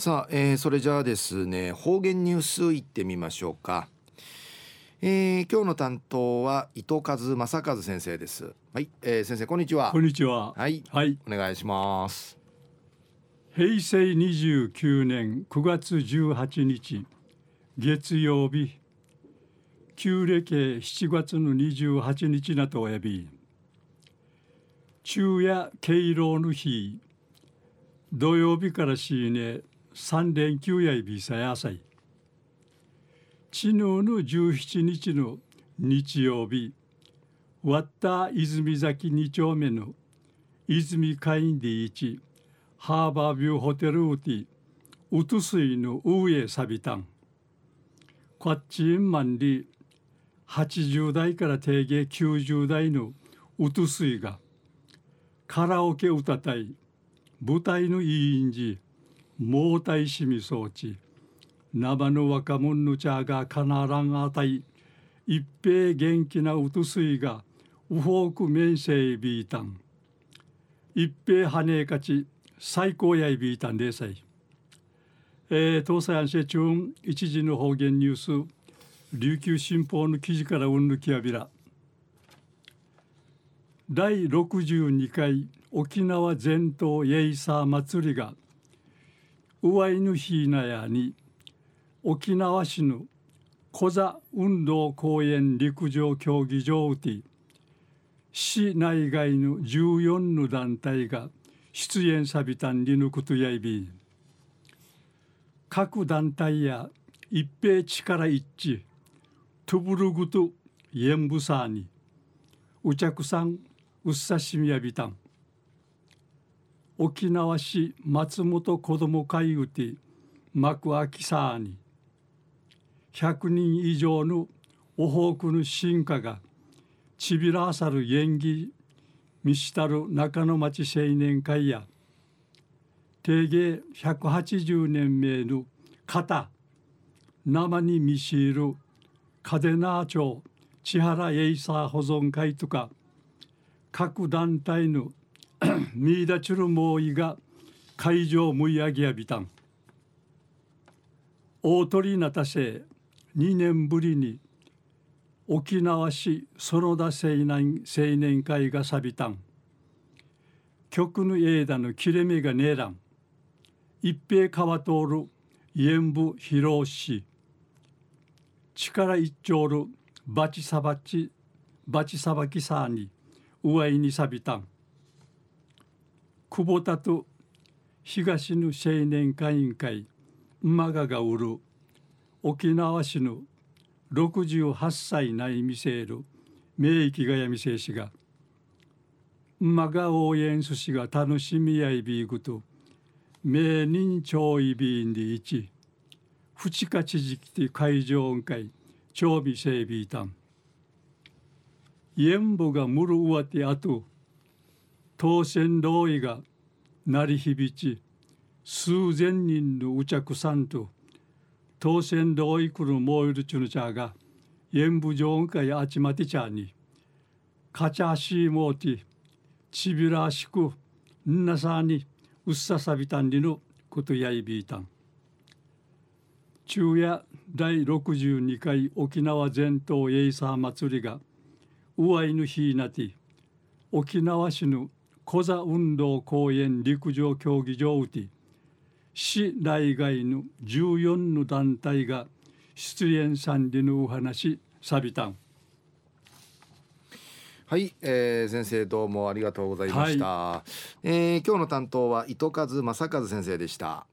さあ、えー、それじゃあですね方言ニュースいってみましょうか、えー、今日の担当は伊藤和正和先生です。はい、えー、先生こんにちは。こんにちは。はい、はい、お願いします。平成29年9月18日月曜日旧暦7月の28日なとおやび。昼夜敬老の日土曜日からしね三連休やいびさやさい。知能の17日の日曜日、わった泉崎二丁目の泉会員で一、ハーバービューホテルウティ、ウトスイの上サビタン。こっちんまんり、80代から定芸90代のウトスイが、カラオケ歌たい、舞台の委員時、毛体しみ装置。生の若者の茶がかならんあたい一平元気なうとすいがウフォーク面せいビータン。一平はねえかち最高やいビータンでさいえー、東西安社中一時の方言ニュース。琉球新報の記事からうんぬきやびら。第62回沖縄全島エイサー祭りが。ウワイヌヒーナヤに沖縄市の小座運動公園陸上競技場うて市内外の14の団体が出演さびたんりぬくとやいび各団体や一平力一致トゥブルグとイエンブサーにうちゃくさんうっさしみやびたん。沖縄市松本子ども会うて幕開きさに100人以上のおほうくの進化がちびらさる演技見したる中野町青年会や。定芸180年目の方。生に見しる嘉手納町千原エイサー保存会とか。各団体のミーダチュルモーイが会場むい上げやびたん。大鳥なたせ2年ぶりに沖縄市園田青年青年会がさびたん。曲の枝の切れ目がねえらん。一平川通る演武披露し力一丁るバチさばちバチさばきさに上にさびたん。久保田と東の青年会員会馬がが売る沖縄市の68歳内見せる名域がやみせしが馬が応援すしが楽しみやいびいぐと名人長いびんで一淵かちじきて会場音会長尾整備たん。演武がむるうわてあと当選同意が鳴り響ち数千人のうちゃくさんと当選同意くるもいるちゅぬちゃが演武場かやあちまてちゃにかちゃしもうてちびらしくんなさにうっささびたんりのことやいびいたん。昼夜第62回沖縄全島エイサー祭りがうわいぬ日なて沖縄市の小座運動公園陸上競技場うて市内外の14の団体が出演参理のお話さびたん。はい、えー、先生どうもありがとうございました、はい、えー、今日の担当は糸数正和先生でした